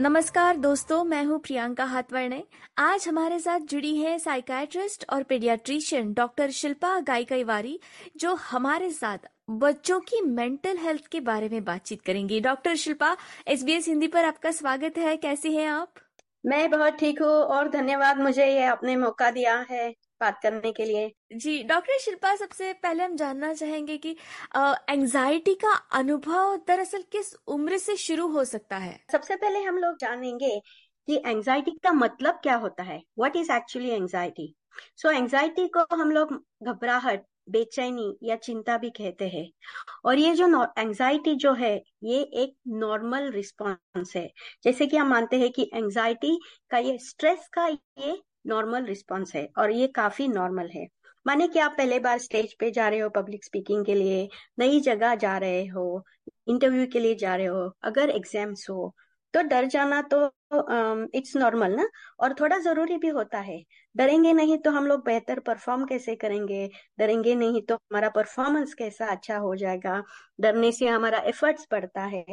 नमस्कार दोस्तों, मैं हूँ प्रियंका हाथवर्णे। आज हमारे साथ जुड़ी है साइकाट्रिस्ट और पेडियाट्रिशियन डॉक्टर शिल्पा गायकईवारी जो हमारे साथ बच्चों की मेंटल हेल्थ के बारे में बातचीत करेंगी। डॉक्टर शिल्पा एसबीएस हिंदी पर आपका स्वागत है। कैसे हैं आप? मैं बहुत ठीक हूँ और धन्यवाद मुझे ये आपने मौका दिया है। बात करने के लिए। जी डॉक्टर शिल्पा सबसे पहले हम जानना चाहेंगे कि एंजाइटी का अनुभव दरअसल किस उम्र से शुरू हो सकता है? सबसे पहले हम लोग जानेंगे कि एंजाइटी का मतलब क्या होता है। What is actually anxiety so anxiety को हम लोग घबराहट बेचैनी या चिंता भी कहते हैं। और ये जो एंजाइटी जो है ये एक नॉर्मल रिस्पॉन्स है। जैसे कि हम मानते हैं कि एंजाइटी का ये स्ट्रेस का ये नॉर्मल रिस्पॉन्स है और ये काफ़ी नॉर्मल है। माने कि आप पहले बार स्टेज पे जा रहे हो पब्लिक स्पीकिंग के लिए, नई जगह जा रहे हो इंटरव्यू के लिए जा रहे हो, अगर एग्ज़ाम्स हो तो डर जाना तो इट्स नॉर्मल ना? और थोड़ा ज़रूरी भी होता है। डरेंगे नहीं तो हम लोग बेहतर परफॉर्म कैसे करेंगे? डरेंगे नहीं तो हमारा परफॉर्मेंस कैसा अच्छा हो जाएगा? डरने से हमारा एफर्ट्स बढ़ता है।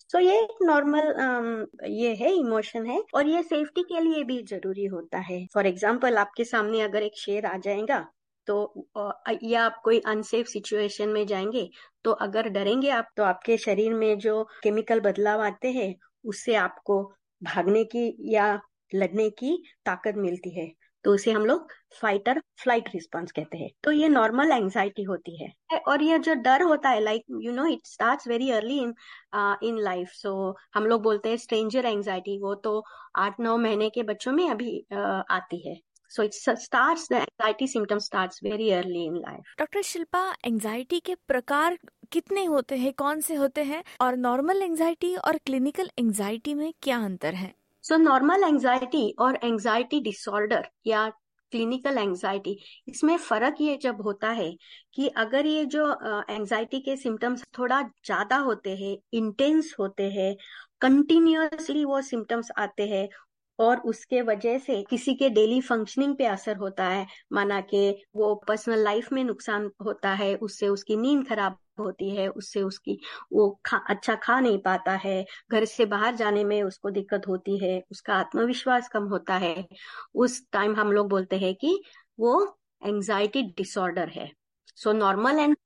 सो so ये एक नॉर्मल ये है इमोशन है। और ये सेफ्टी के लिए भी ज़रूरी होता है। फॉर एग्ज़ाम्पल आपके सामने अगर एक शेर आ जाएगा तो या आप कोई अनसेफ सिचुएशन में जाएँगे तो अगर डरेंगे आप तो आपके शरीर में जो केमिकल बदलाव आते हैं उससे आपको भागने की या लड़ने की ताकत मिलती है। तो उसे हम लोग फाइटर फ़्लाइट रिस्पॉन्स कहते हैं। तो ये नॉर्मल एंजाइटी होती है। और ये जो डर होता है like you know it start very early in in life so हम लोग बोलते हैं स्ट्रेंजर एंजाइटी वो तो आठ नौ महीने के बच्चों में अभी uh, आती है। So it starts the anxiety symptom starts very early in life doctor Shilpa anxiety के प्रकार कितने होते हैं, कौन से होते हैं और नॉर्मल एंजाइटी और क्लिनिकल एंजाइटी में क्या अंतर है? सो नॉर्मल एंजाइटी और एंजाइटी डिसऑर्डर या क्लिनिकल एंजाइटी इसमें फ़र्क ये जब होता है कि अगर ये जो एंजाइटी के सिम्टम्स थोड़ा ज़्यादा होते हैं इंटेंस होते हैं कंटिन्यूसली वो सिम्टम्स आते हैं और उसके वजह से किसी के डेली फंक्शनिंग पे असर होता है। माना कि वो पर्सनल लाइफ में नुकसान होता है उससे उसकी नींद खराब होती है उससे उसकी वो खा, अच्छा खा नहीं पाता है। घर से बाहर जाने में उसको दिक्कत होती है उसका आत्मविश्वास कम होता है। उस टाइम हम लोग बोलते हैं कि वो एंजाइटी डिसऑर्डर है। सो नॉर्मल एंड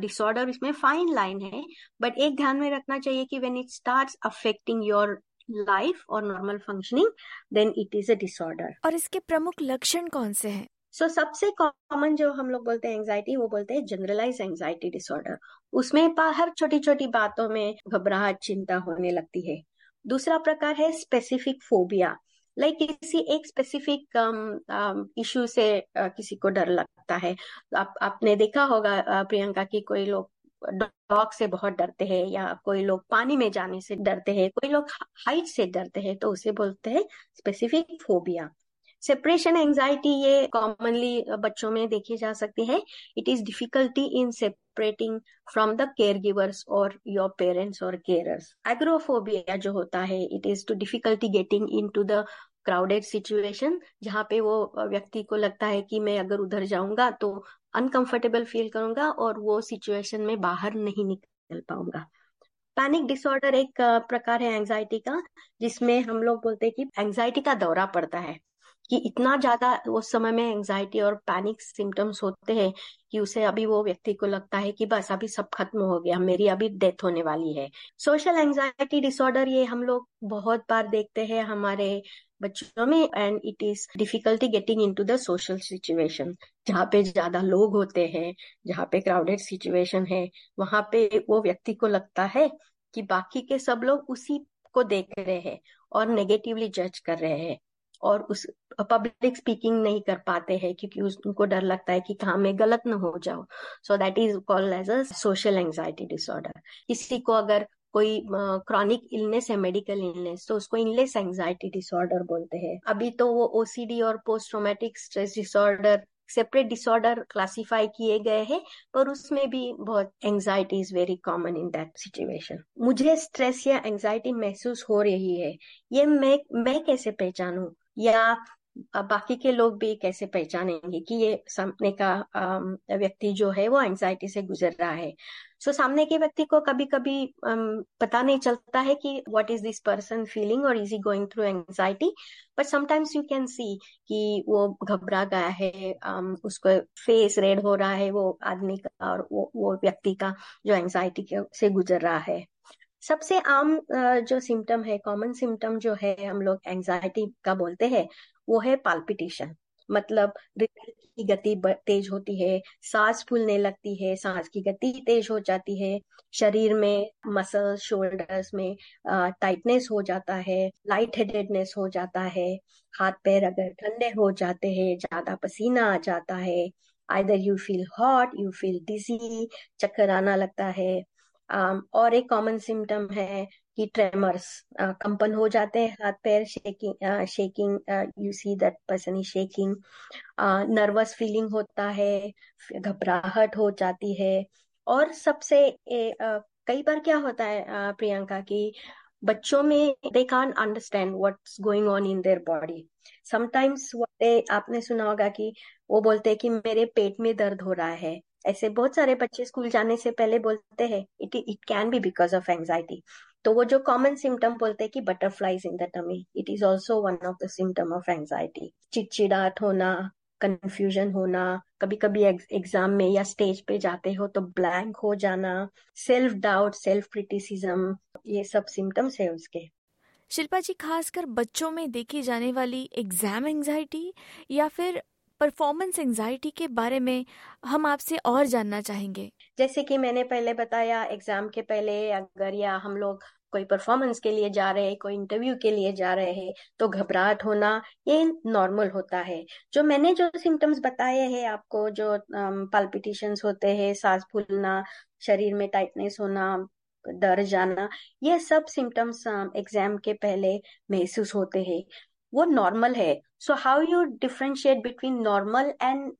डिसऑर्डर इसमें फाइन लाइन है बट एक ध्यान में रखना चाहिए कि when it starts affecting your life और normal functioning then it is a disorder और इसके प्रमुख लक्षण कौन से हैं? सो so, सबसे कॉमन जो हम लोग बोलते हैं एंजाइटी वो बोलते हैं जनरलाइज एंजाइटी डिसऑर्डर उसमें हर छोटी छोटी बातों में घबराहट चिंता होने लगती है। दूसरा प्रकार है स्पेसिफिक फोबिया लाइक like किसी एक स्पेसिफिक इशू um, um, से uh, किसी को डर लगता है। आप आपने देखा होगा uh, प्रियंका की कोई लोग डॉग से बहुत डरते हैं या कोई लोग पानी में जाने से डरते हैं, कोई लोग हाइट से डरते हैं तो उसे बोलते हैं स्पेसिफिक फोबिया सेपरेशन एंजाइटी ये कॉमनली बच्चों में देखी जा सकती है. It is difficulty in separating from the care givers और योर पेरेंट्स और केयरर्स एग्रोफोबिया जो होता है it is to difficulty getting into the crowded situation जहाँ पे वो व्यक्ति को लगता है कि मैं अगर उधर जाऊँगा तो अनकंफर्टेबल फील करूँगा और वो सिचुएशन में बाहर नहीं निकल पाऊँगा। पैनिक डिसऑर्डर एक प्रकार है एंजाइटी का, जिसमें हम लोग बोलते हैं कि एंजाइटी का दौरा पड़ता है। कि इतना ज़्यादा उस समय में एंजाइटी और पैनिक सिम्टम्स होते हैं कि उसे अभी वो व्यक्ति को लगता है कि बस अभी सब खत्म हो गया, मेरी अभी डेथ होने वाली है। सोशल एंजाइटी डिसऑर्डर ये हम लोग बहुत बार देखते हैं हमारे बच्चों में and it is difficulty getting into the social situation जहाँ पे ज़्यादा लोग होते हैं, जहाँ पे क्राउडेड सिचुएशन है, वहाँ पे वो व्यक्ति को लगता है कि बाकी के सब लोग उसी को देख रहे हैं और नेगेटिवली जज कर रहे हैं। और उस पब्लिक स्पीकिंग नहीं कर पाते हैं क्योंकि उनको डर लगता है कि कहा मैं गलत ना हो जाऊँ। So that is called as a social anxiety disorder किसी को अगर कोई क्रॉनिक uh, इलनेस है मेडिकल इलनेस तो उसको इनलेस एंजाइटी डिसऑर्डर बोलते हैं। अभी तो वो ओसीडी और post traumatic stress disorder separate disorder classify किए गए हैं पर उसमें भी बहुत anxiety is very common in that situation मुझे स्ट्रेस या एंजाइटी महसूस हो रही है। ये मैं मैं कैसे पहचानू? या बाकी के लोग भी कैसे पहचानेंगे कि ये सामने का व्यक्ति जो है वो एंजाइटी से गुजर रहा है? सो so, सामने के व्यक्ति को कभी कभी पता नहीं चलता है कि what is this person feeling और is he going through anxiety but sometimes you can see कि वो घबरा गया है उसको फेस रेड हो रहा है वो आदमी का और वो वो व्यक्ति का जो एंजाइटी से गुजर रहा है। सबसे आम जो सिम्टम है कॉमन सिम्टम जो है, हम लोग एंजाइटी का बोलते हैं, वो है पाल्पिटेशन मतलब हृदय की गति तेज होती है, सांस फूलने लगती है, सांस की गति तेज हो जाती है, शरीर में मसल शोल्डर्स में टाइटनेस हो जाता है लाइट हेडेडनेस हो जाता है, हाथ पैर अगर ठंडे हो जाते हैं, ज़्यादा पसीना आ जाता है either you feel hot you feel dizzy चक्कर आना लगता है और एक कॉमन सिम्टम है कि ट्रेमर्स कंपन हो जाते हैं हाथ पैर shaking shaking you see that person is shaking nervous feeling होता है घबराहट हो जाती है। और सबसे कई बार क्या होता है प्रियंका, की बच्चों में they can understand what's going on in their body sometimes आपने सुना होगा कि वो बोलते हैं कि मेरे पेट में दर्द हो रहा है। ऐसे बहुत सारे बच्चे स्कूल जाने से पहले बोलते हैं it it can be because of anxiety तो वो जो कॉमन सिम्टम बोलते हैं कि butterflies in the tummy it is also one of the symptom of anxiety चिड़चिड़ाहट होना कंफ्यूजन होना कभी कभी एग्ज़ाम में या स्टेज पे जाते हो तो ब्लैंक हो जाना सेल्फ डाउट सेल्फ क्रिटिसिज्म ये सब सिम्टम्स है उसके। शिल्पा जी, खासकर बच्चों में देखी जाने वाली एग्ज़ाम एंजाइटी या फिर परफॉर्मेंस एंजाइटी के बारे में हम आपसे और जानना चाहेंगे। जैसे कि मैंने पहले बताया एग्ज़ाम के पहले अगर या हम लोग कोई परफॉर्मेंस के लिए जा रहे हैं, कोई इंटरव्यू के लिए जा रहे हैं तो घबराहट होना, ये नॉर्मल होता है। जो मैंने जो सिम्टम्स बताए हैं आपको, जो पाल्पिटेशंस होते हैं, सांस फूलना, शरीर में टाइटनेस होना डर जाना, ये सब सिम्टम्स एग्ज़ाम के पहले महसूस होते हैं। वो नॉर्मल है. So how you differentiate between normal and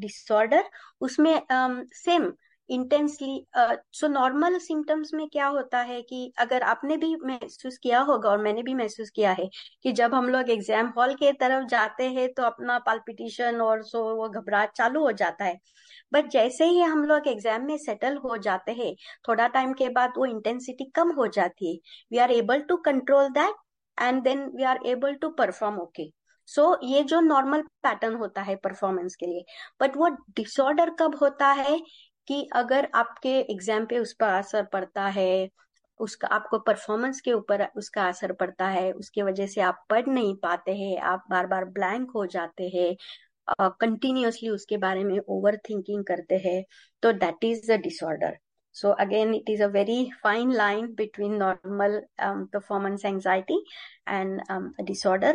disorder उसमें same um, intensely so normal symptoms में क्या होता है कि अगर आपने भी महसूस किया होगा और मैंने भी महसूस किया है कि जब हम लोग एग्ज़ाम हॉल के तरफ़ जाते हैं तो अपना पाल्पिटेशन और सो वो घबराहट चालू हो जाता है. बट जैसे ही हम लोग एग्ज़ाम में सेटल हो जाते हैं थोड़ा टाइम के बाद वो इंटेंसिटी कम हो जाती है. We are able to control that and then we are able to perform okay so ये जो नॉर्मल पैटर्न होता है परफॉर्मेंस के लिए बट वो डिसऑर्डर कब होता है कि अगर आपके एग्ज़ाम पे उस पर असर पड़ता है उसका आपको परफॉर्मेंस के ऊपर उसका असर पड़ता है उसके वजह से आप पढ़ नहीं पाते हैं आप बार बार ब्लैंक हो जाते हैं कंटिन्यूसली uh, उसके बारे में ओवर थिंकिंग करते हैं तो that is the disorder So again, it is a very fine line between normal um, performance anxiety and um, disorder.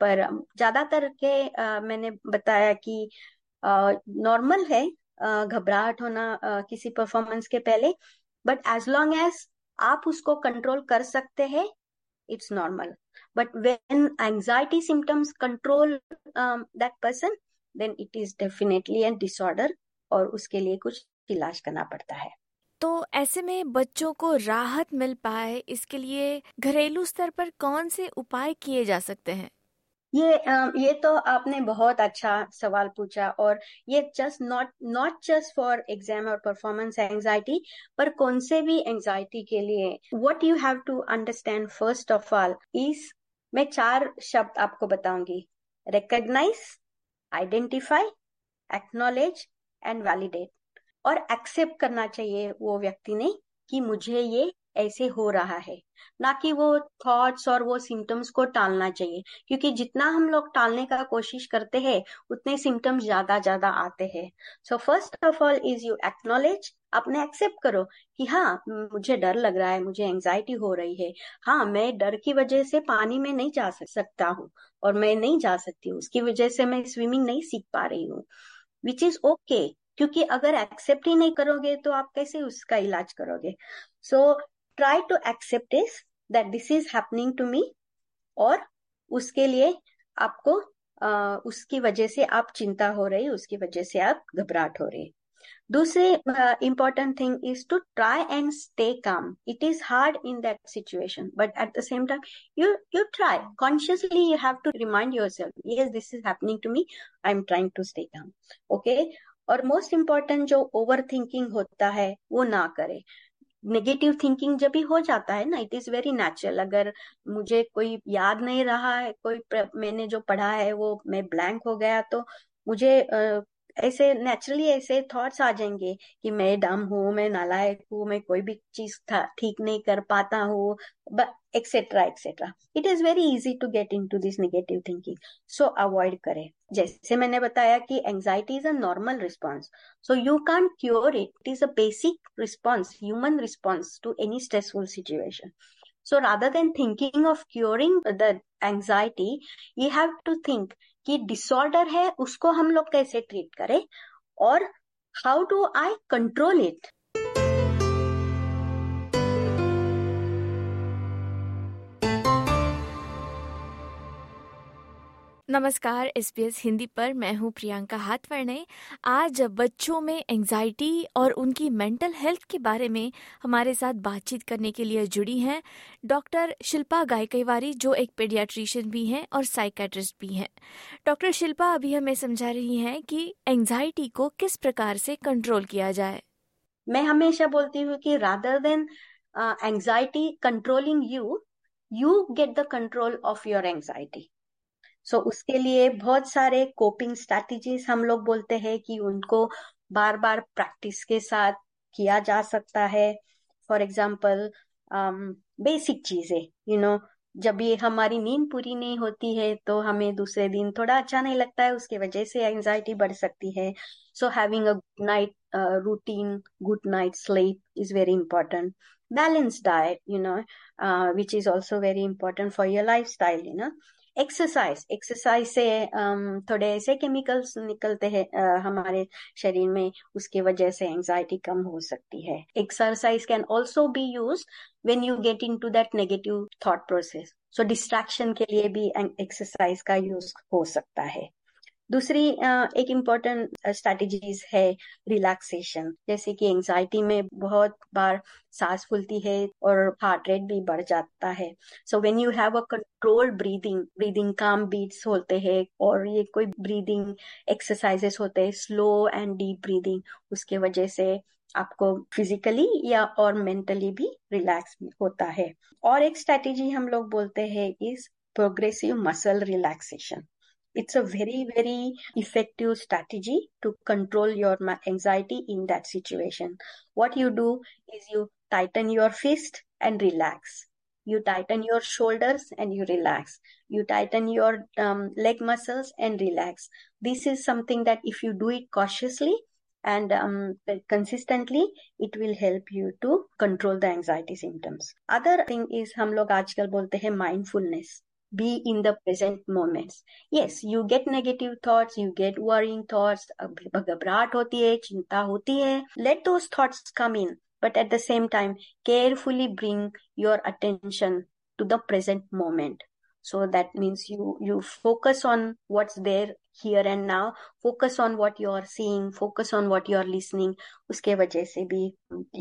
पर um, ज़्यादातर के मैंने बताया कि नॉर्मल है घबराहट होना किसी परफॉर्मेंस के पहले बट एज लॉन्ग एज आप उसको कंट्रोल कर सकते हैं it's normal but when anxiety symptoms control that person then it is definitely an disorder और उसके लिए कुछ इलाज करना पड़ता है तो ऐसे में बच्चों को राहत मिल पाए, इसके लिए घरेलू स्तर पर कौन से उपाय किए जा सकते हैं? ये ये तो आपने बहुत अच्छा सवाल पूछा और ये just not not just for exam और परफॉर्मेंस एंजाइटी पर कौन से भी एंजाइटी के लिए what you have to understand first of all is मैं चार शब्द आपको बताऊँगी। Recognise identify acknowledge and validate और एक्सेप्ट करना चाहिए वो व्यक्ति ने कि मुझे ये ऐसे हो रहा है। ना कि वो थॉट्स और वो सिम्टम्स को टालना चाहिए, क्योंकि जितना हम लोग टालने का कोशिश करते हैं, उतने सिम्टम्स ज़्यादा ज़्यादा आते हैं। So first of all is you acknowledge अपने एक्सेप्ट करो कि हाँ मुझे डर लग रहा है, मुझे एंजाइटी हो रही है। हाँ मैं डर की वजह से पानी में नहीं जा सकता हूँ और मैं नहीं जा सकती हूँ, उसकी वजह से मैं स्विमिंग नहीं सीख पा रही हूँ। विच इज़ ओके क्योंकि अगर एक्सेप्ट ही नहीं करोगे तो आप कैसे उसका इलाज करोगे? So try to accept this that this is happening to me और उसके लिए आपको uh, उसकी वजह से आप चिंता हो रही उसकी वजह से आप घबराहट हो रही। दूसरी important thing is to try and stay calm it is hard in that situation but at the same time you you try consciously you have to remind yourself ये this is happening to me I am trying to stay calm okay और most important जो over thinking होता है, वो ना करे। Negative thinking जब भी हो जाता है ना इट इज़ वेरी नेचुरल अगर मुझे कोई याद नहीं रहा है, कोई मैंने जो पढ़ा है, वो मैं ब्लैंक हो गया तो मुझे ऐसे नेचुरली ऐसे थॉट्स आ जाएँगे कि मैं डम हूँ मैं नालायक हूँ मैं कोई भी चीज़ ठीक नहीं कर पाता हूँ etcetera etcetera it is very easy to get into this negative thinking so avoid करें. जैसे मैंने बताया कि anxiety is a normal response so you can cure it it is a basic response human response to any stressful situation So rather than thinking of curing the anxiety, you have to think कि disorder है, उसको हम लोग कैसे treat करें? और how do I control it नमस्कार S Hindi पर मैं हूँ प्रियंका हाथवर्णे। आज बच्चों में एंजाइटी और उनकी मेंटल हेल्थ के बारे में हमारे साथ बातचीत करने के लिए जुड़ी हैं डॉक्टर शिल्पा गायकवारी जो एक पेडियाट्रिशियन भी हैं और साइकेट्रिस्ट भी हैं। डॉक्टर शिल्पा, अभी हमें समझा रही हैं कि एंजाइटी को किस प्रकार से कंट्रोल किया जाए। मैं हमेशा बोलती हूँ कि rather than anxiety controlling you you get the control of your anxiety so so, उसके लिए बहुत सारे कोपिंग स्ट्रैटेजीज हम लोग बोलते हैं कि उनको बार बार प्रैक्टिस के साथ किया जा सकता है। फॉर एग्ज़ाम्पल बेसिक चीज़ें यू नो जब ये हमारी नींद पूरी नहीं होती है तो हमें दूसरे दिन थोड़ा अच्छा नहीं लगता है उसके वजह से एंजाइटी बढ़ सकती है। So having a good night routine good night sleep is very important balance diet you know which is also very important for your lifestyle you know exercise exercise से um, थोड़े ऐसे केमिकल्स निकलते हैं uh, हमारे शरीर में उसके वजह से एंजाइटी कम हो सकती है। Exercise can also be use when you get into that negative thought process so distraction के लिए भी एक्सरसाइज का यूज़ हो सकता है। दूसरी एक इम्पोर्टेंट स्ट्रैटेजीज है रिलैक्सेशन जैसे कि एंजाइटी में बहुत बार सांस फूलती है और हार्ट रेट भी बढ़ जाता है. So when you have a controlled breathing breathing calm beats होते हैं और ये कोई ब्रीदिंग एक्सरसाइजेस होते हैं स्लो एंड डीप ब्रीदिंग उसके वजह से आपको फिजिकली या और मेंटली भी रिलैक्स होता है. और एक स्ट्रैटेजी हम लोग बोलते हैं is progressive muscle relaxation it's a very very effective strategy to control your anxiety in that situation. What you do is you tighten your fist and relax. You tighten your shoulders and you relax. You tighten your um, leg muscles and relax. This is something that if you do it cautiously and um, consistently it will help you to control the anxiety symptoms. Other thing is hum log aajkal bolte hai mindfulness be in the present moments yes you get negative thoughts you get worrying thoughts घबराहट होती है चिंता होती है let those thoughts come in but at the same time carefully bring your attention to the present moment so that means you you focus on what's there here and now. Focus on what you are seeing focus on what you are listening uske wajah se bhi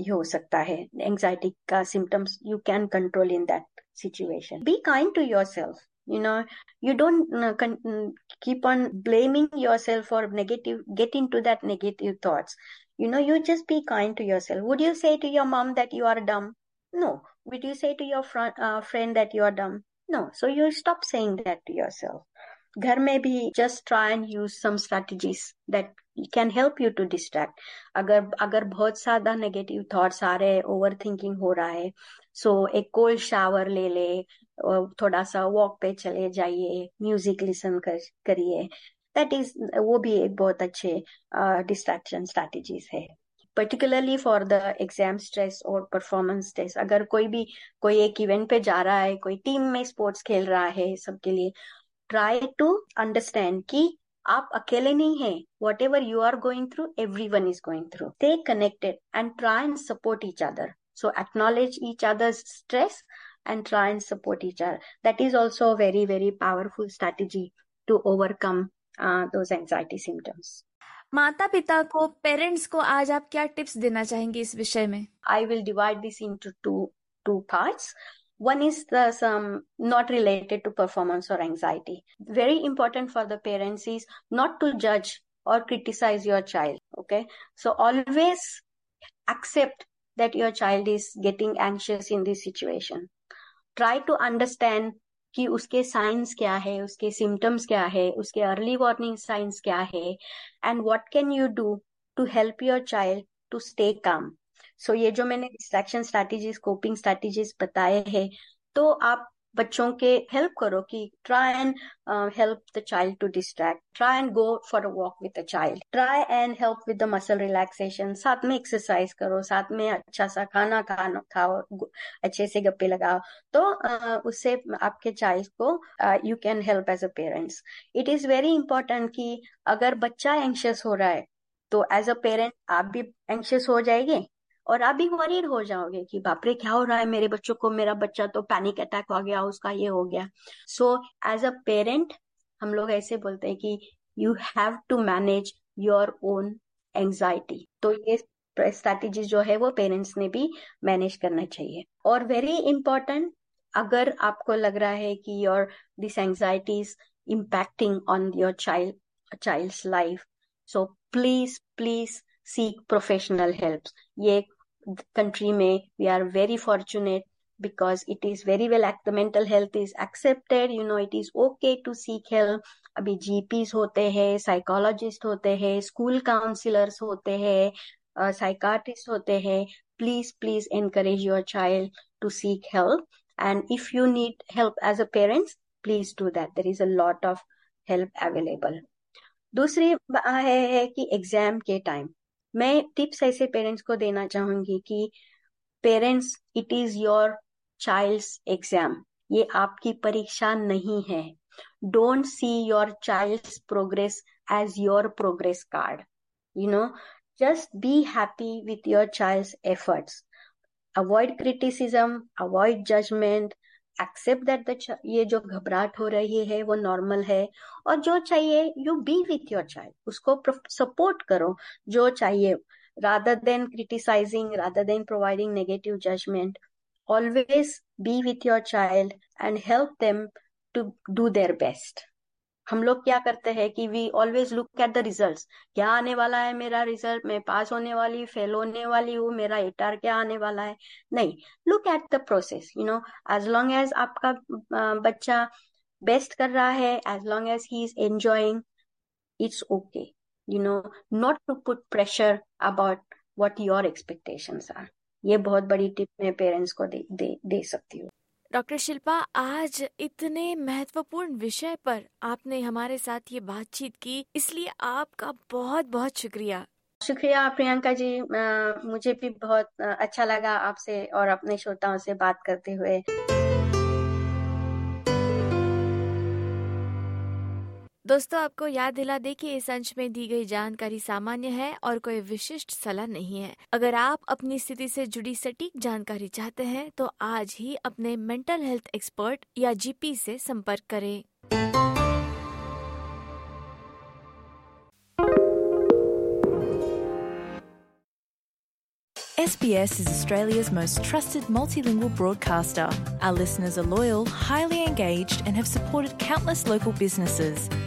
ho sakta hai anxiety ka symptoms you can control in that situation. Be kind to yourself. You know you don't uh, con- mm, keep on blaming yourself for negative get into that negative thoughts. You know you just be kind to yourself. Would you say to your mom that you are dumb? No. Would you say to your fr- uh, friend that you are dumb? No. So you stop saying that to yourself घर में भी just try and use some strategies that can help you to distract. अगर अगर बहुत ज़्यादा negative thoughts आ रहे हैं over thinking हो रहा है सो so, एक कोल्ड शावर ले ले थोड़ा सा वॉक पे चले जाइए म्यूज़िक लिसन कर करिए। दैट इज़ वो भी एक बहुत अच्छे डिस्ट्रैक्शन uh, स्ट्रैटेजीज है। Particularly for the exam stress और परफॉर्मेंस स्ट्रेस अगर कोई भी कोई एक इवेंट पे जा रहा है कोई टीम में स्पोर्ट्स खेल रहा है सबके लिए ट्राई टू अंडरस्टैंड कि आप अकेले नहीं हैं whatever you are going through everyone is going through stay connected and try and support each other so acknowledge each other's stress and try and support each other that is also a very very powerful strategy to overcome uh, those anxiety symptoms माता पिता को parents को आज आप क्या tips देना चाहेंगे इस विषय में I will divide this into two two parts One is the some not related to performance or anxiety. Very important for the parents is not to judge or criticize your child. Okay. So always accept that your child is getting anxious in this situation. Try to understand कि उसके science क्या है उसके symptoms क्या है उसके early warning signs क्या है and what can you do to help your child to stay calm so so, ये जो मैंने डिस्ट्रैक्शन स्ट्रैटेजीज कोपिंग स्ट्रैटेजीज बताए हैं तो आप बच्चों के हेल्प करो कि try and help the child to distract try and go for a walk with the child try and help with the muscle relaxation साथ में एक्सरसाइज करो साथ में अच्छा सा खाना खाना खाओ अच्छे से गप्पे लगाओ। तो uh, उससे आपके चाइल्ड को you can help as a parents it is very important कि अगर बच्चा एंशियस हो रहा है तो एज अ पेरेंट आप भी एंशियस हो जाएँगे? और आप भी वरीड हो जाओगे कि बापरे, क्या हो रहा है मेरे बच्चों को? मेरा बच्चा तो पैनिक अटैक हो गया, उसका ये हो गया। सो एज अ पेरेंट हम लोग ऐसे बोलते हैं कि you have to manage your own anxiety तो ये स्ट्रैटेजी जो है, वो पेरेंट्स ने भी मैनेज करना चाहिए। और वेरी इंपॉर्टेंट अगर आपको लग रहा है कि your this anxiety is impacting on your child child's life so please please seek professional help ये country may, we are very fortunate because it is very well the mental health is accepted. You know, it is okay to seek help. अभी जीपीस होते हैं psychologist होते हैं school counsellors होते हैं psychiatrist होते हैं। Please please encourage your child to seek help and if you need help as a parents please do that there is a lot of help available दूसरी है कि एग्ज़ाम के टाइम मैं tips ऐसे पेरेंट्स को देना चाहूँगी कि parents it is your child's exam ये आपकी परीक्षा नहीं है। Don't see your child's progress as your progress card you know just be happy with your child's efforts avoid criticism, avoid judgment accept that the ये जो घबराहट हो रही है, वो नॉर्मल है और जो चाहिए you be with your child उसको सपोर्ट करो, जो चाहिए। Rather than criticising rather than providing negative judgement always be with your child and help them to do their best हम लोग क्या करते हैं कि we always look at the result क्या आने वाला है मेरा रिज़ल्ट मैं पास होने वाली फेल होने वाली हूँ मेरा एटार क्या आने वाला है? नहीं. Look at the process you know as long as आपका बच्चा बेस्ट कर रहा है as long as he is enjoying it's okay you know not to put pressure about what your expectation are ये बहुत बड़ी टिप मैं पेरेंट्स को दे दे, दे सकती हूँ। डॉक्टर शिल्पा, आज इतने महत्वपूर्ण विषय पर आपने हमारे साथ ये बातचीत की, इसलिए आपका बहुत बहुत शुक्रिया। शुक्रिया प्रियंका जी मुझे भी बहुत अच्छा लगा आपसे और अपने श्रोताओं से बात करते हुए। दोस्तों आपको याद दिला दे कि इस अंश में दी गई जानकारी सामान्य है और कोई विशिष्ट सलाह नहीं है अगर आप अपनी स्थिति से जुड़ी सटीक जानकारी चाहते हैं तो आज ही अपने मेंटल हेल्थ एक्सपर्ट या जीपी से संपर्क करें SBS is Australia's most trusted multilingual broadcaster. Our listeners are loyal, highly engaged, and have supported countless local businesses.